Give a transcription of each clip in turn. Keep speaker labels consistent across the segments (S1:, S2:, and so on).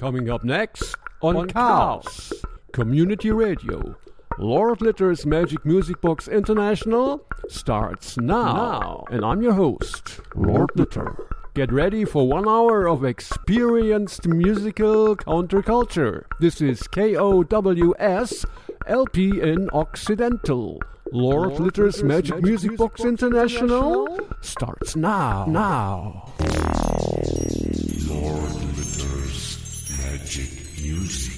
S1: Coming up next on, on Chaos, Community Radio. Lord Litter's Magic Music Box International starts now. now. And I'm your host, Lord Litter. Get ready for one hour of experienced musical counterculture. This is KOWS LP in Occidental. Lord, Lord Litter's Magic, Magic Music, Music Box, Box International, International starts now. Now.
S2: Music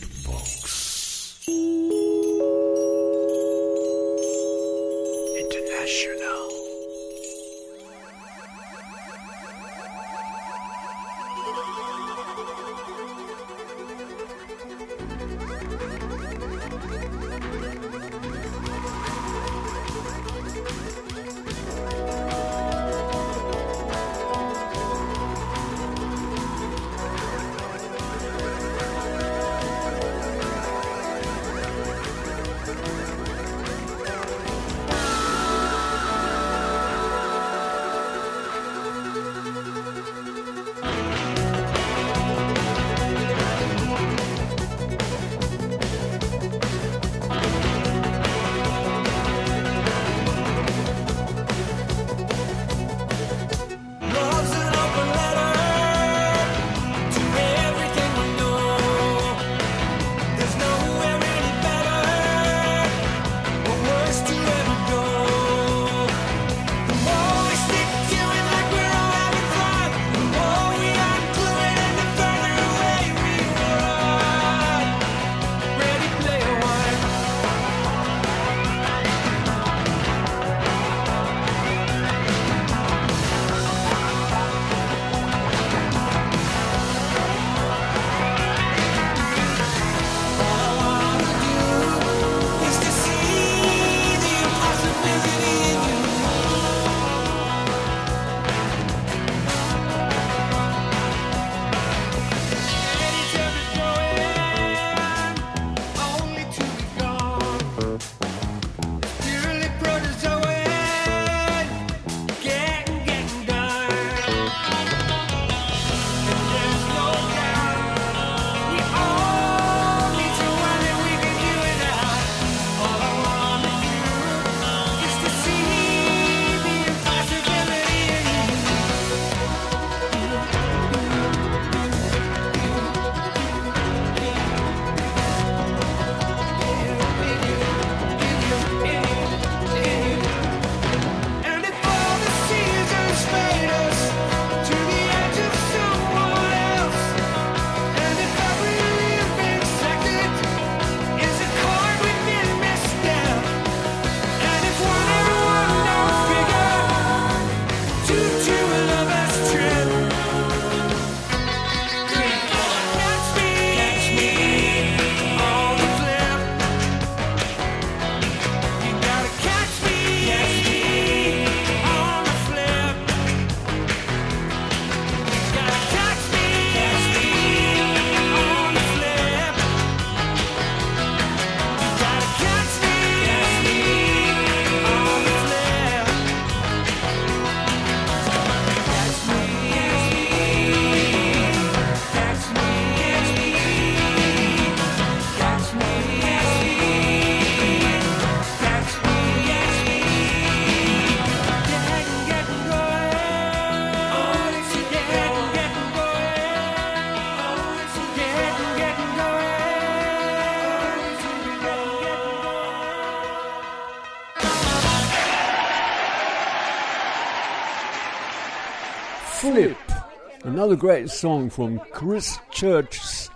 S1: Another great song from Chris Church's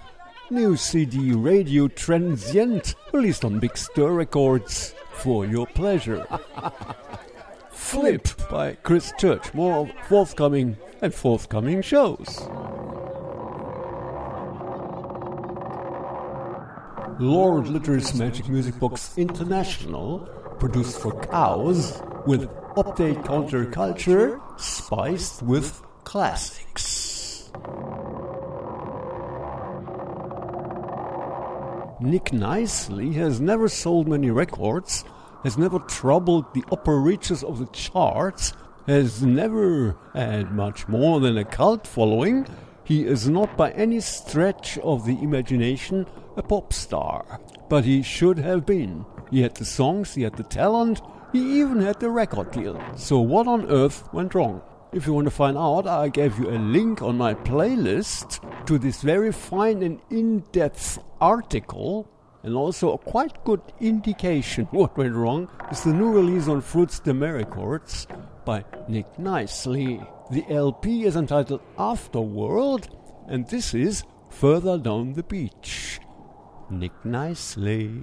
S1: new CD Radio Transient, released on Big Stir Records for your pleasure. Flip by Chris Church. More forthcoming and forthcoming shows. Lord Litter's Magic Music Box International, produced for KOWS, with update counterculture spiced with classics. Nick Nicely has never sold many records, has never troubled the upper reaches of the charts, has never had much more than a cult following, He is not by any stretch of the imagination a pop star, but he should have been. He had the songs, he had the talent, he even had the record deal. So what on earth went wrong? If you want to find out, I gave you a link on my playlist to this very fine and in-depth article and also a quite good indication what went wrong is the new release on Fruits de Records by Nick Nicely. The LP is entitled Afterworld, and this is Further Down the Beach. Nick Nicely.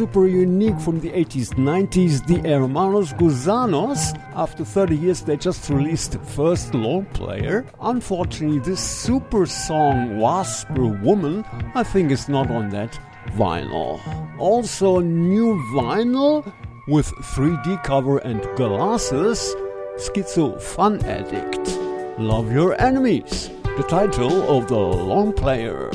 S1: Super unique from the 80s 90s the hermanos gusanos. After 30 years they just released first long player. Unfortunately this super song wasper woman i think is not on that vinyl. Also new vinyl with 3d cover and glasses. Schizo fun addict. Love your enemies. The title of the long player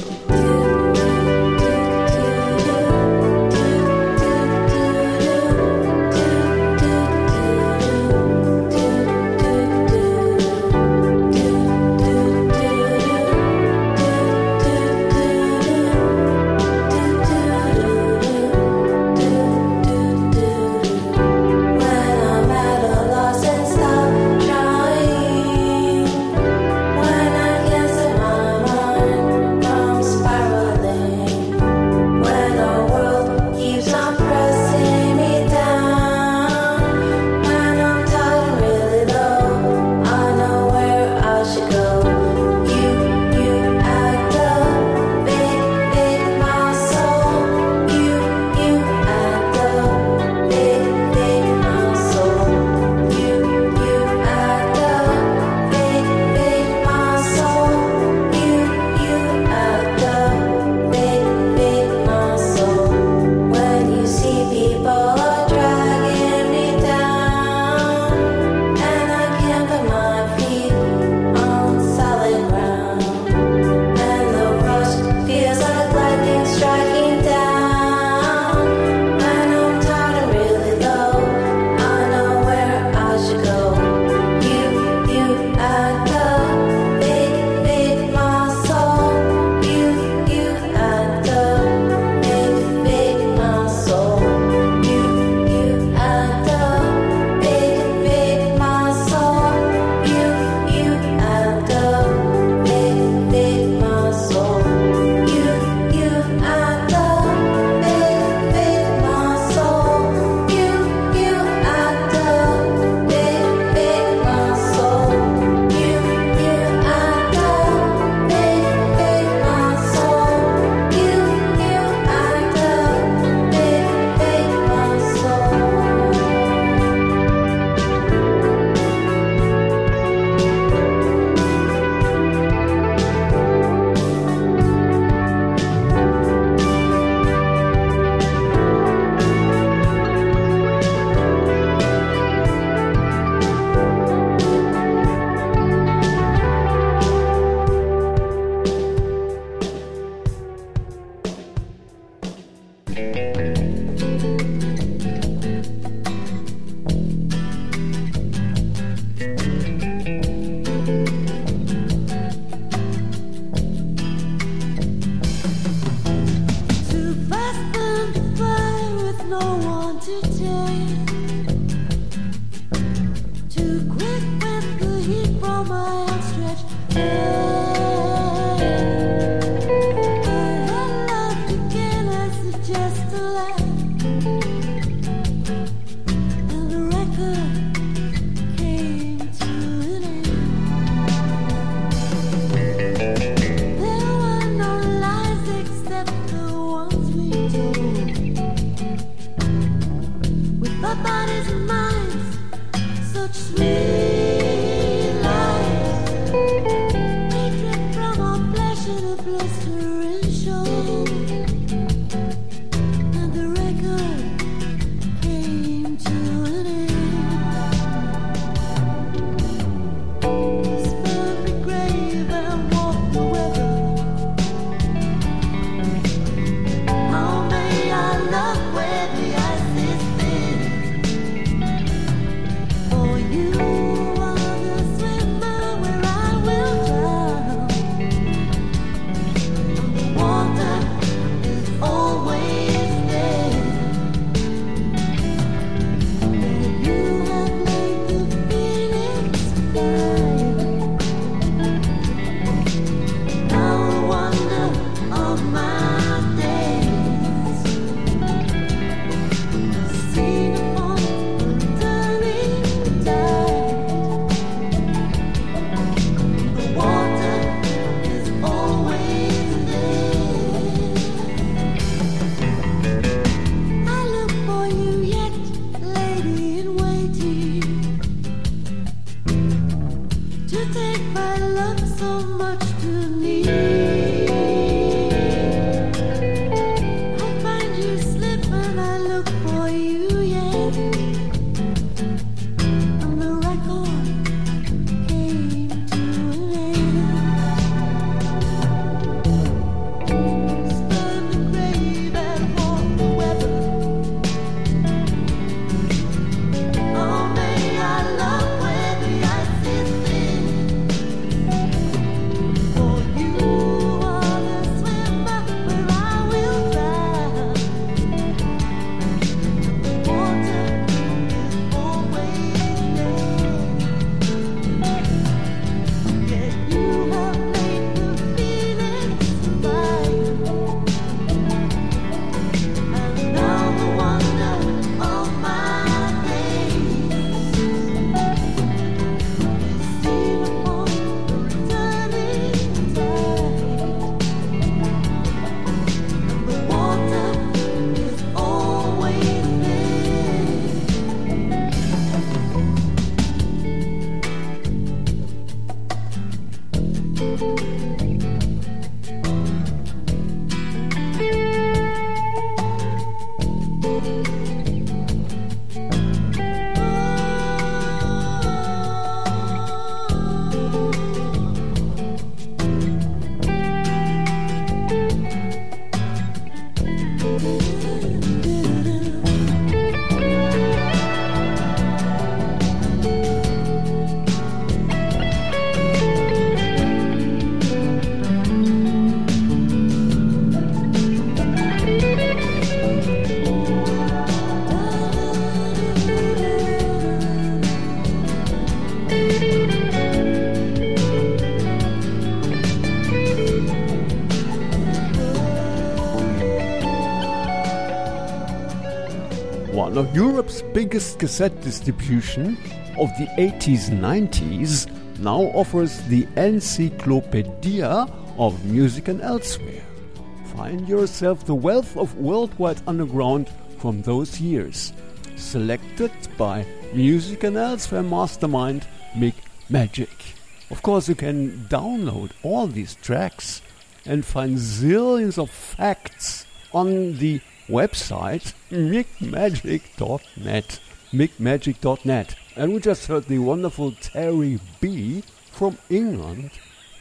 S1: One of Europe's biggest cassette distribution of the 80s 90s now offers the Encyclopedia of Music and Elsewhere. Find yourself the wealth of worldwide underground from those years, selected by Music and Elsewhere mastermind Mick Magic. Of course, you can download all these tracks and find zillions of facts on the website mickmagic.net. mickmagic.net. And we just heard the wonderful Terri B from England,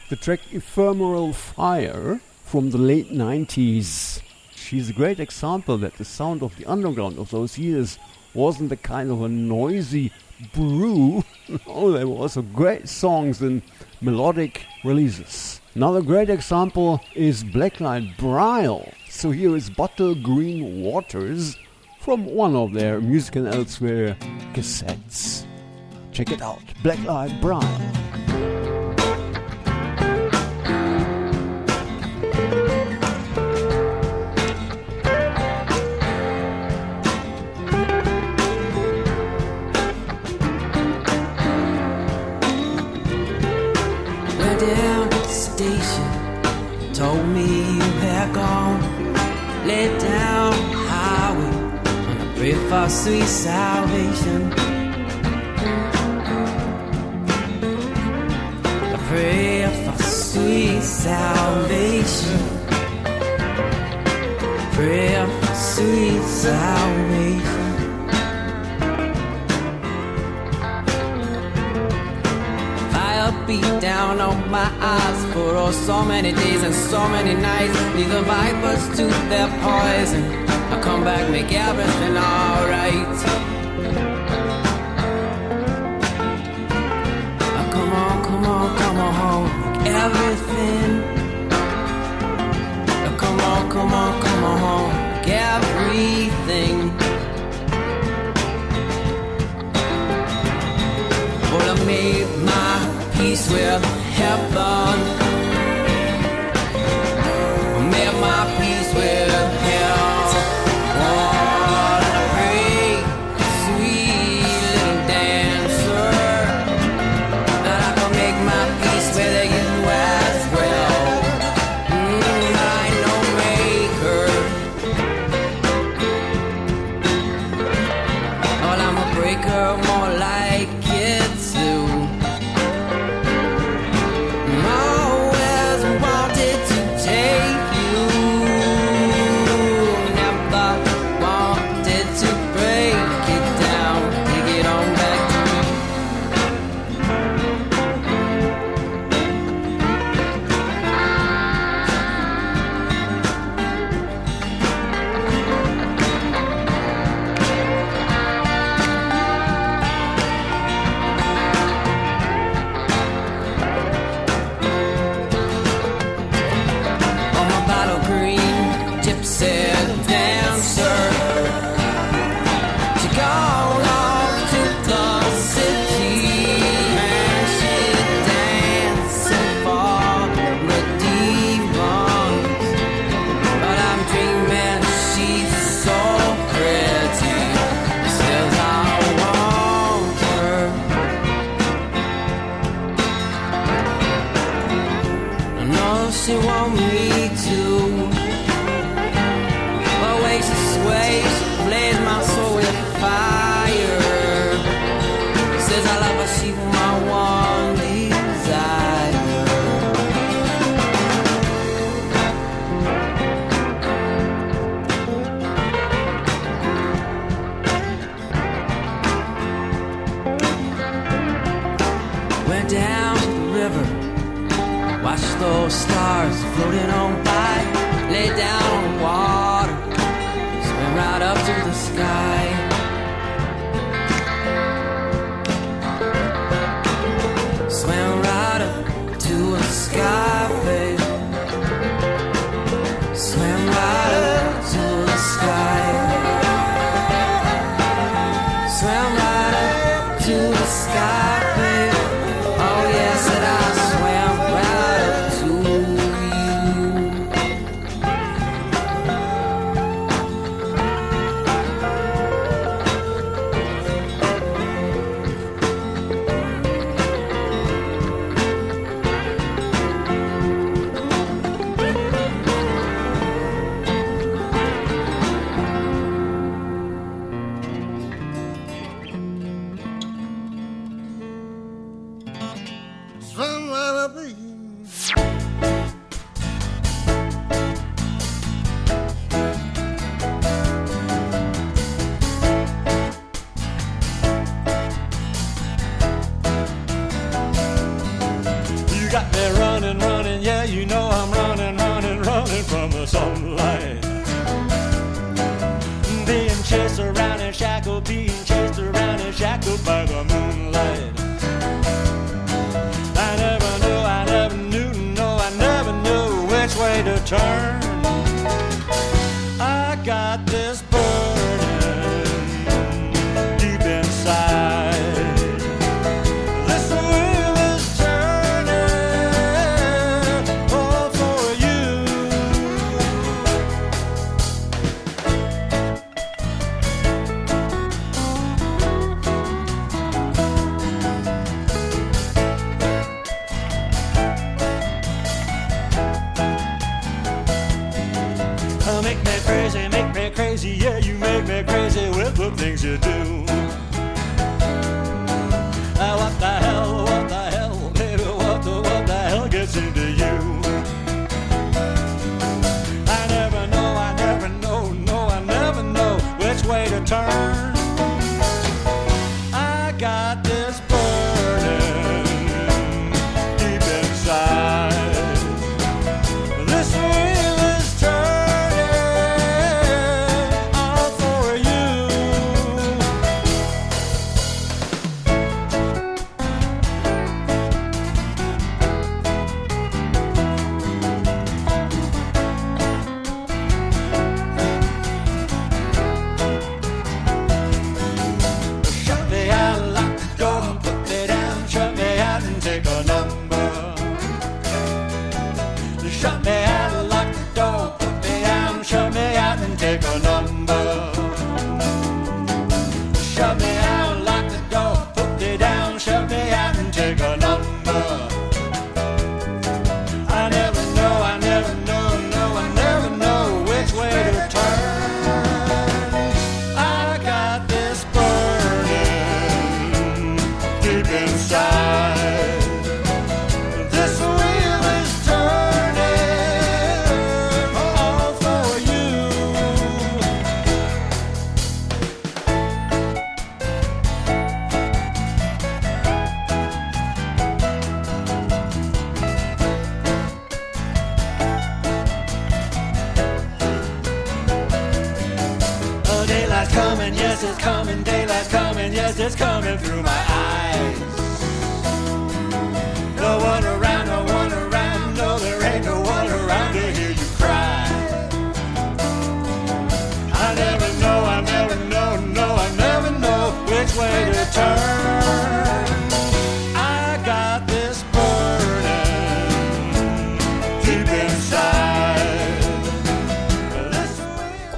S1: the track Ephemeral Fire from the late 90s. She's a great example that the sound of the underground of those years wasn't a kind of a noisy brew. no, oh, there were also great songs and melodic releases. Another great example is Blacklight Braille. So here is Bottle Green Waters from one of their Music and Elsewhere cassettes. Check it out,
S3: to the station, told me you had gone. Led down highway on a pray for sweet salvation. I pray for sweet salvation. Prayer for sweet salvation. Beat down on my eyes for oh, so many days and so many nights. Leave the vipers to their poison. I come back, make everything alright. Oh, come on, come on, come on home, make everything. Oh, come on, come on, come on home, make everything. Well, I made peace with heaven.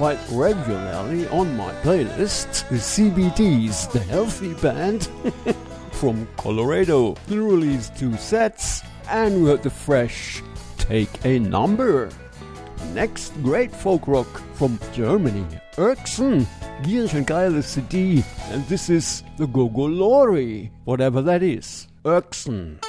S1: quite regularly on my playlist the CBD's The Healthy Band from Colorado. They released two sets, and we heard the fresh
S4: Take a Number. Next, great folk rock from Germany, Erksen. Gierig und geile CD, and this is the Gogolori, whatever that is.
S5: Erksen.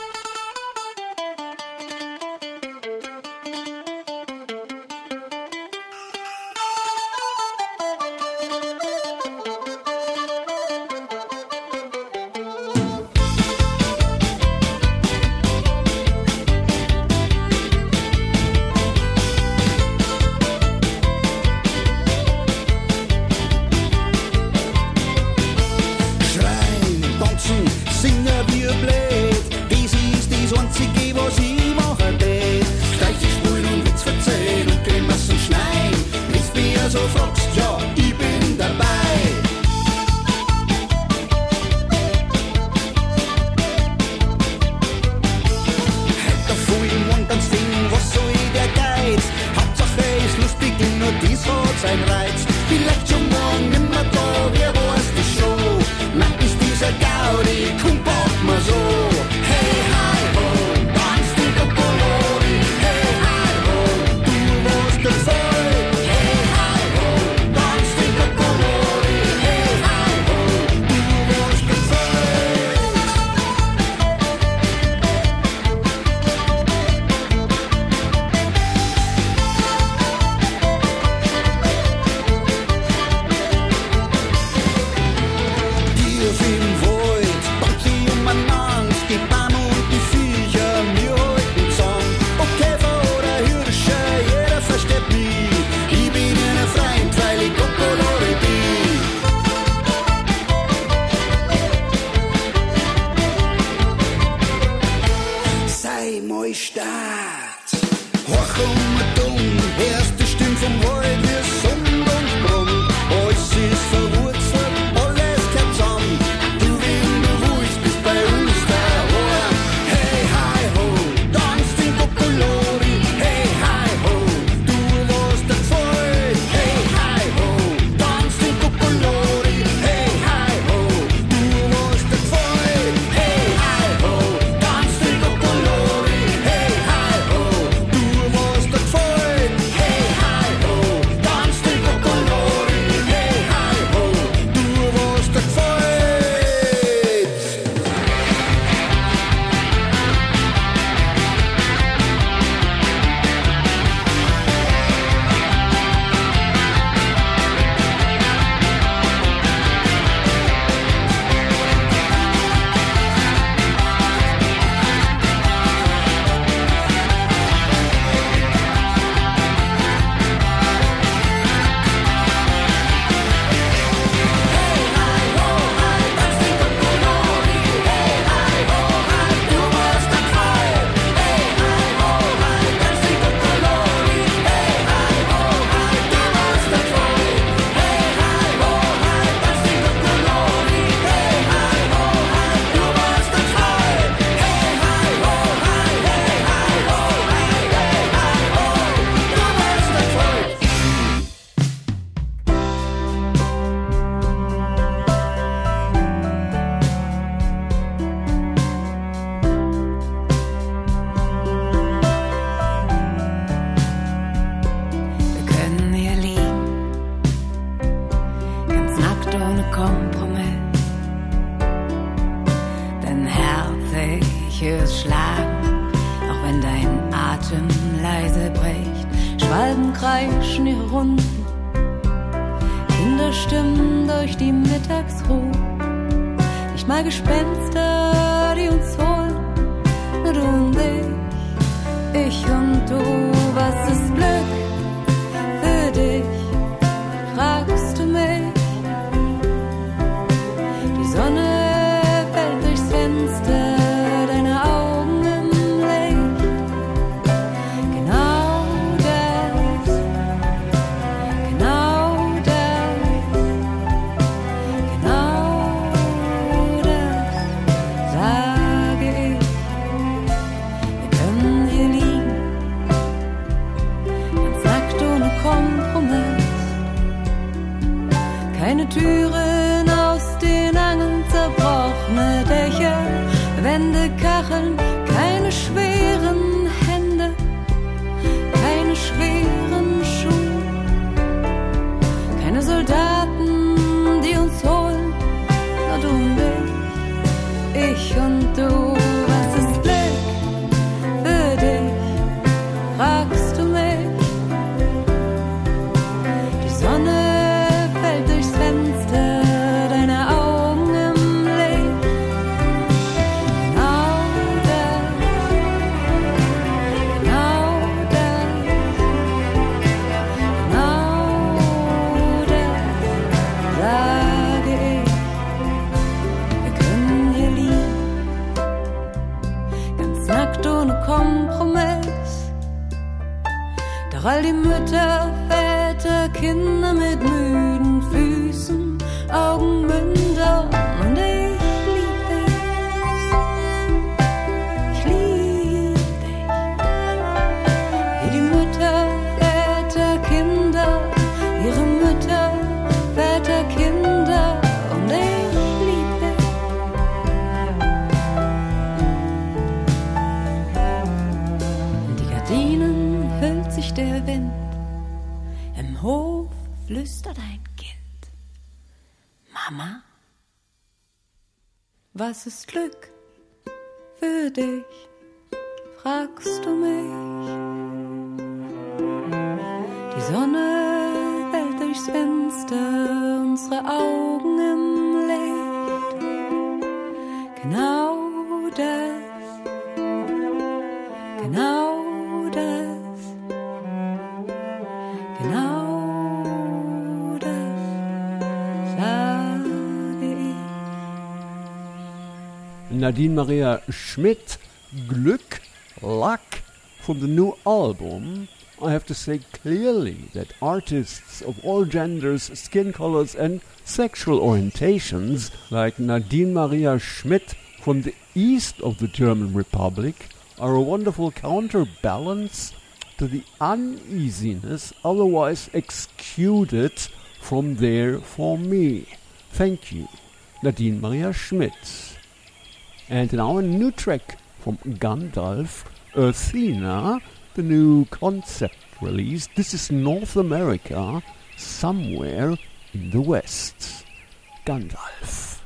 S5: pure Mütter, was ist Glück für dich? Fragst du mich? Die Sonne fällt durchs Fenster, unsere Augen
S1: Nadine Maria Schmidt, Glück, Luck, from the new album. I have to say clearly that artists of all genders, skin colors, and sexual orientations, like Nadine Maria Schmidt from the east of the German Republic, are a wonderful counterbalance to the uneasiness otherwise exuded from there for me. Thank you, Nadine Maria Schmidt. And now a new track from Gandalf, Athena, the new concept release. This is North America, somewhere in the West. Gandalf.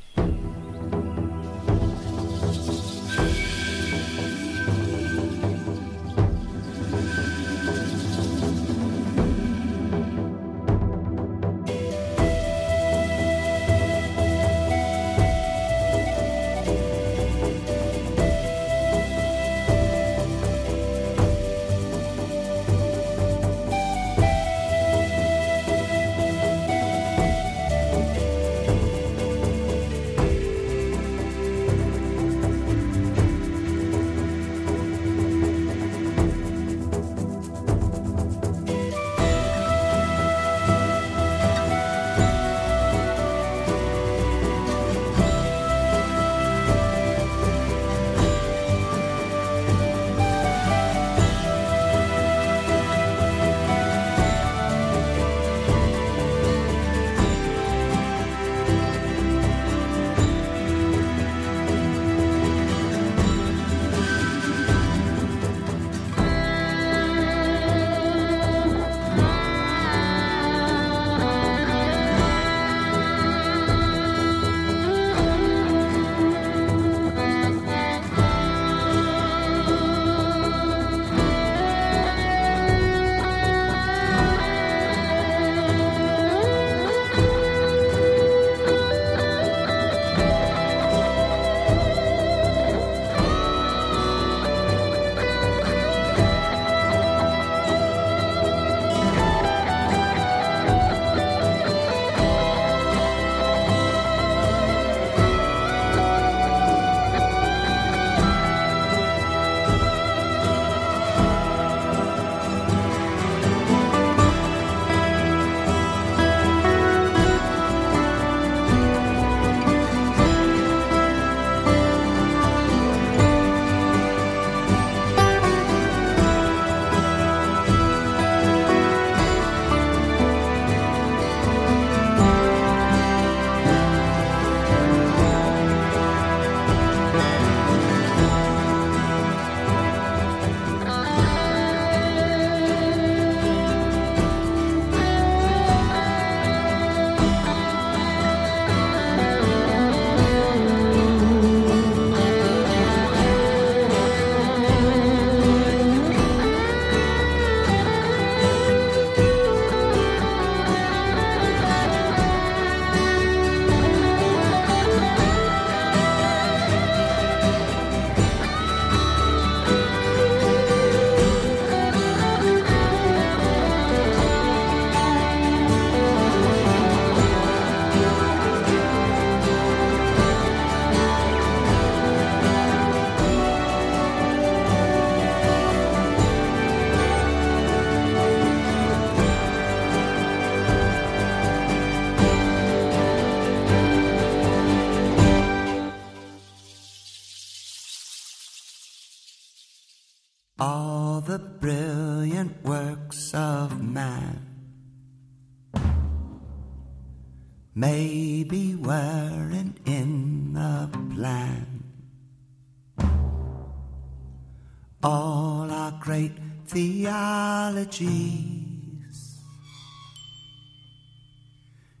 S6: theologies,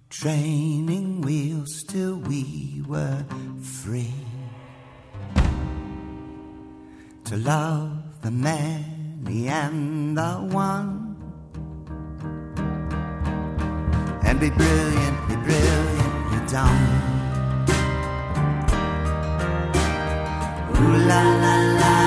S6: training wheels till we were free to love the many and the one and be brilliant, be brilliant, dumb. Ooh la la la.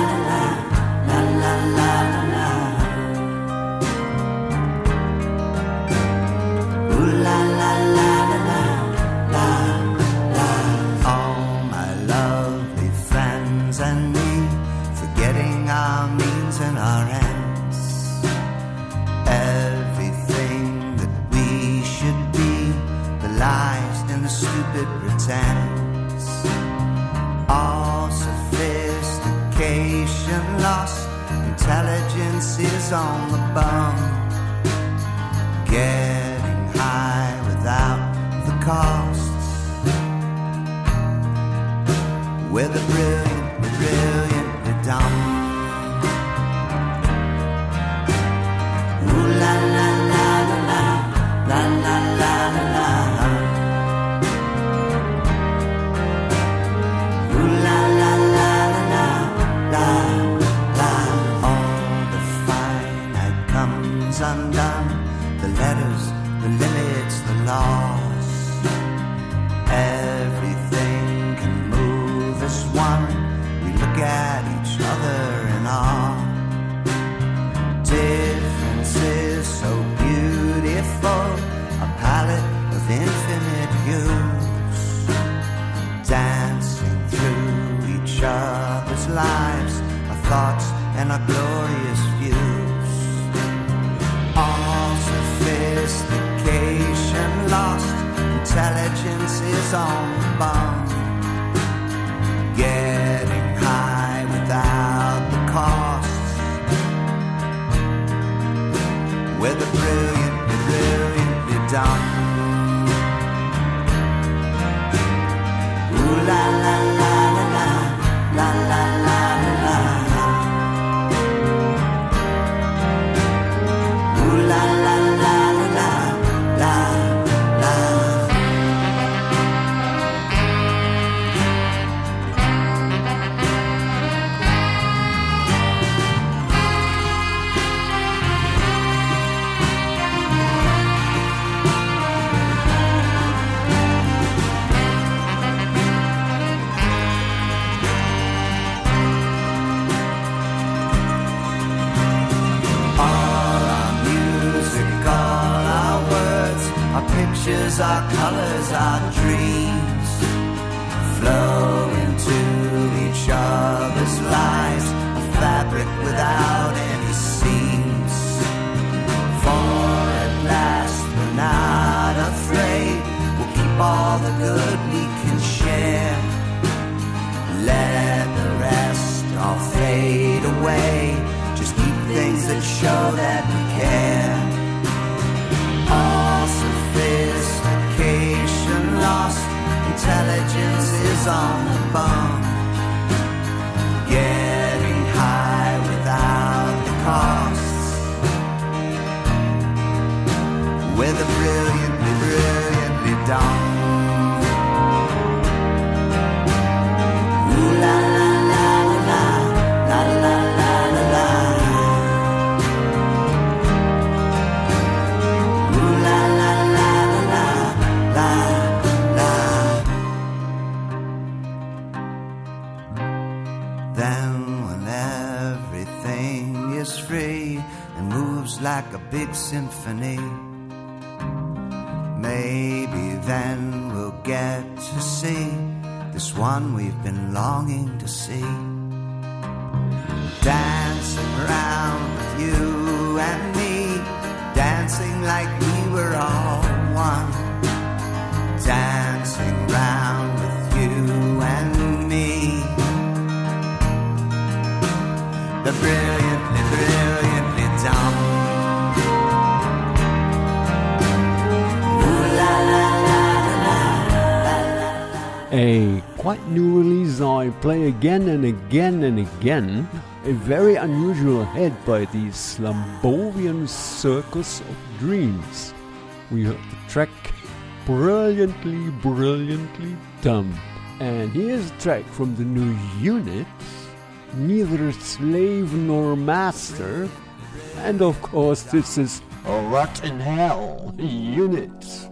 S6: symphony. Maybe then we'll get to see this one we've been longing to see.
S7: New release I play again and again and again. A very unusual head by the Slambovian Circus of Dreams. We heard the track Brilliantly, Brilliantly Dumb. And here's a track from the new unit Neither Slave Nor Master. And of course, this is Rot in Hell Unit.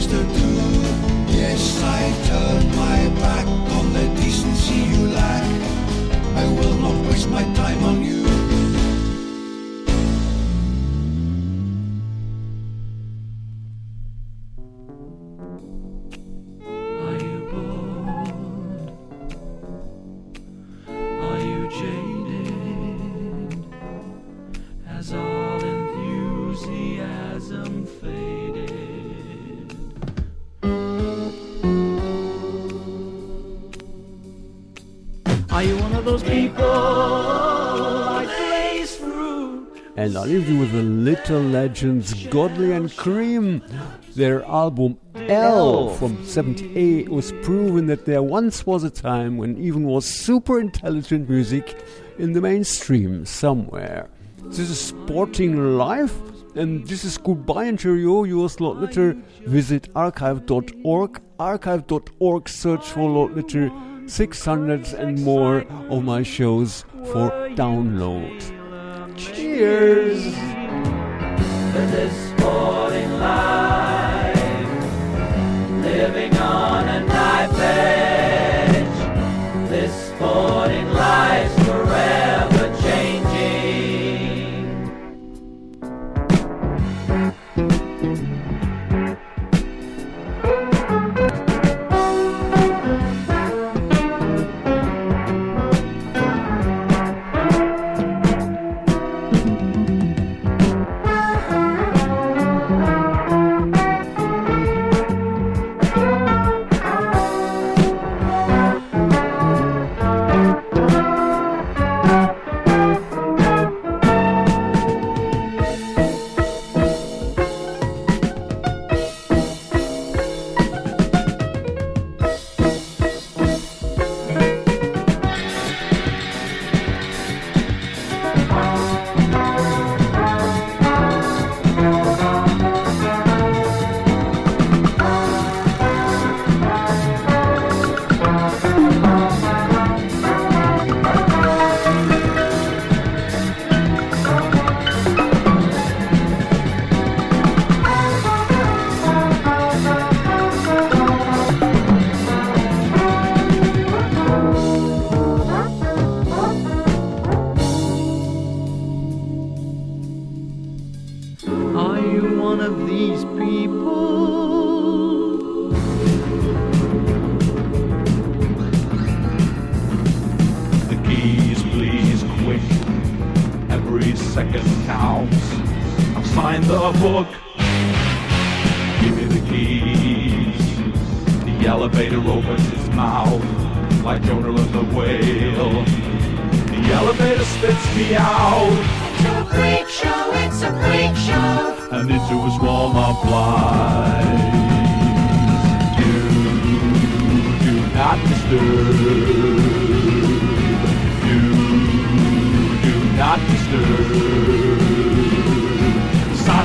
S8: Things to do. Yes, I turn my back on the decency you lack. I will not waste my time on
S7: And leave you with the Little Legends Godley and Creme. Their album L from 78 was proven that there once was a time when even was super intelligent music in the mainstream somewhere. This is Sporting Life, and this is Goodbye and Cheerio, yours Lord Litter. Visit archive.org, archive.org, search for Lord Litter, 600 and more of my shows for download. Cheers!
S3: For this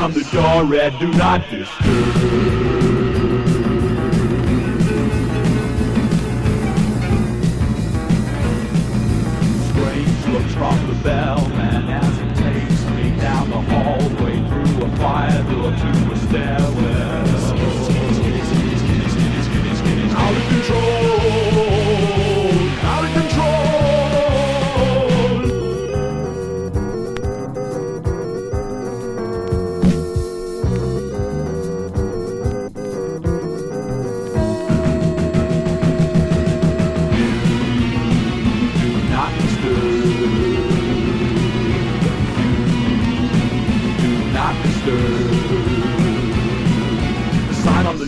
S9: On the door, red, do not disturb. Looks from the bellman as he takes me down the hallway through a fire door to a stairwell. Out of control,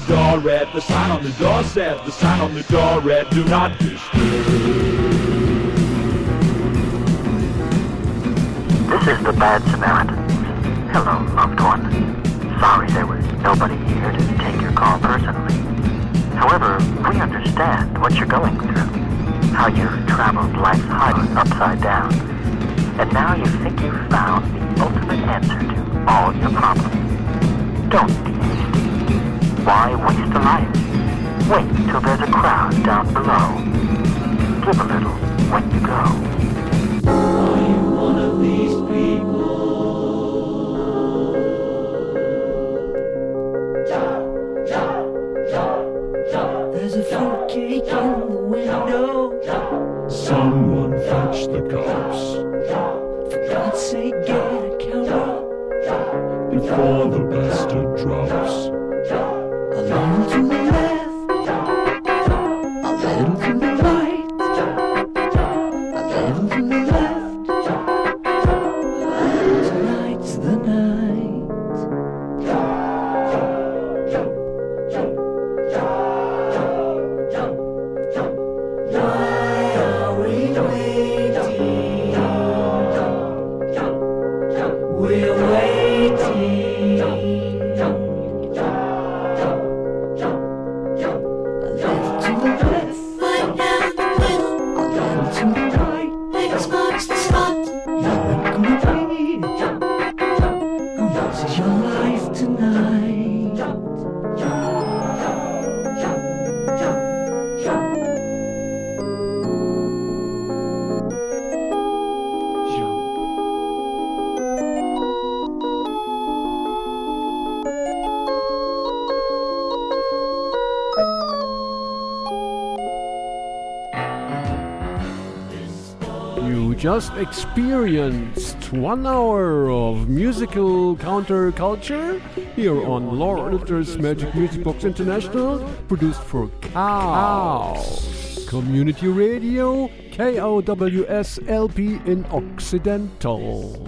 S9: door the sign on the door said, the sign on the door read, do not disturb.
S10: This is the Bad Samaritan. Hello, loved one. Sorry there was nobody here to take your call personally. However, we understand what you're going through. How you've traveled life's highway upside down. And now you think you've found the ultimate answer to all your problems. Don't be. Why waste a life? Wait till there's a crowd down below. Give a little when you go.
S2: Are you one of these people. There's a fruitcake in the window.
S9: Someone fetch the cops
S2: For God's sake, get a counter.
S9: before the bastard drops.
S1: Experienced one hour of musical counterculture here on Lord Litter's Magic Music Box International, produced for Cow. Community Radio, KOWS LP in Occidental.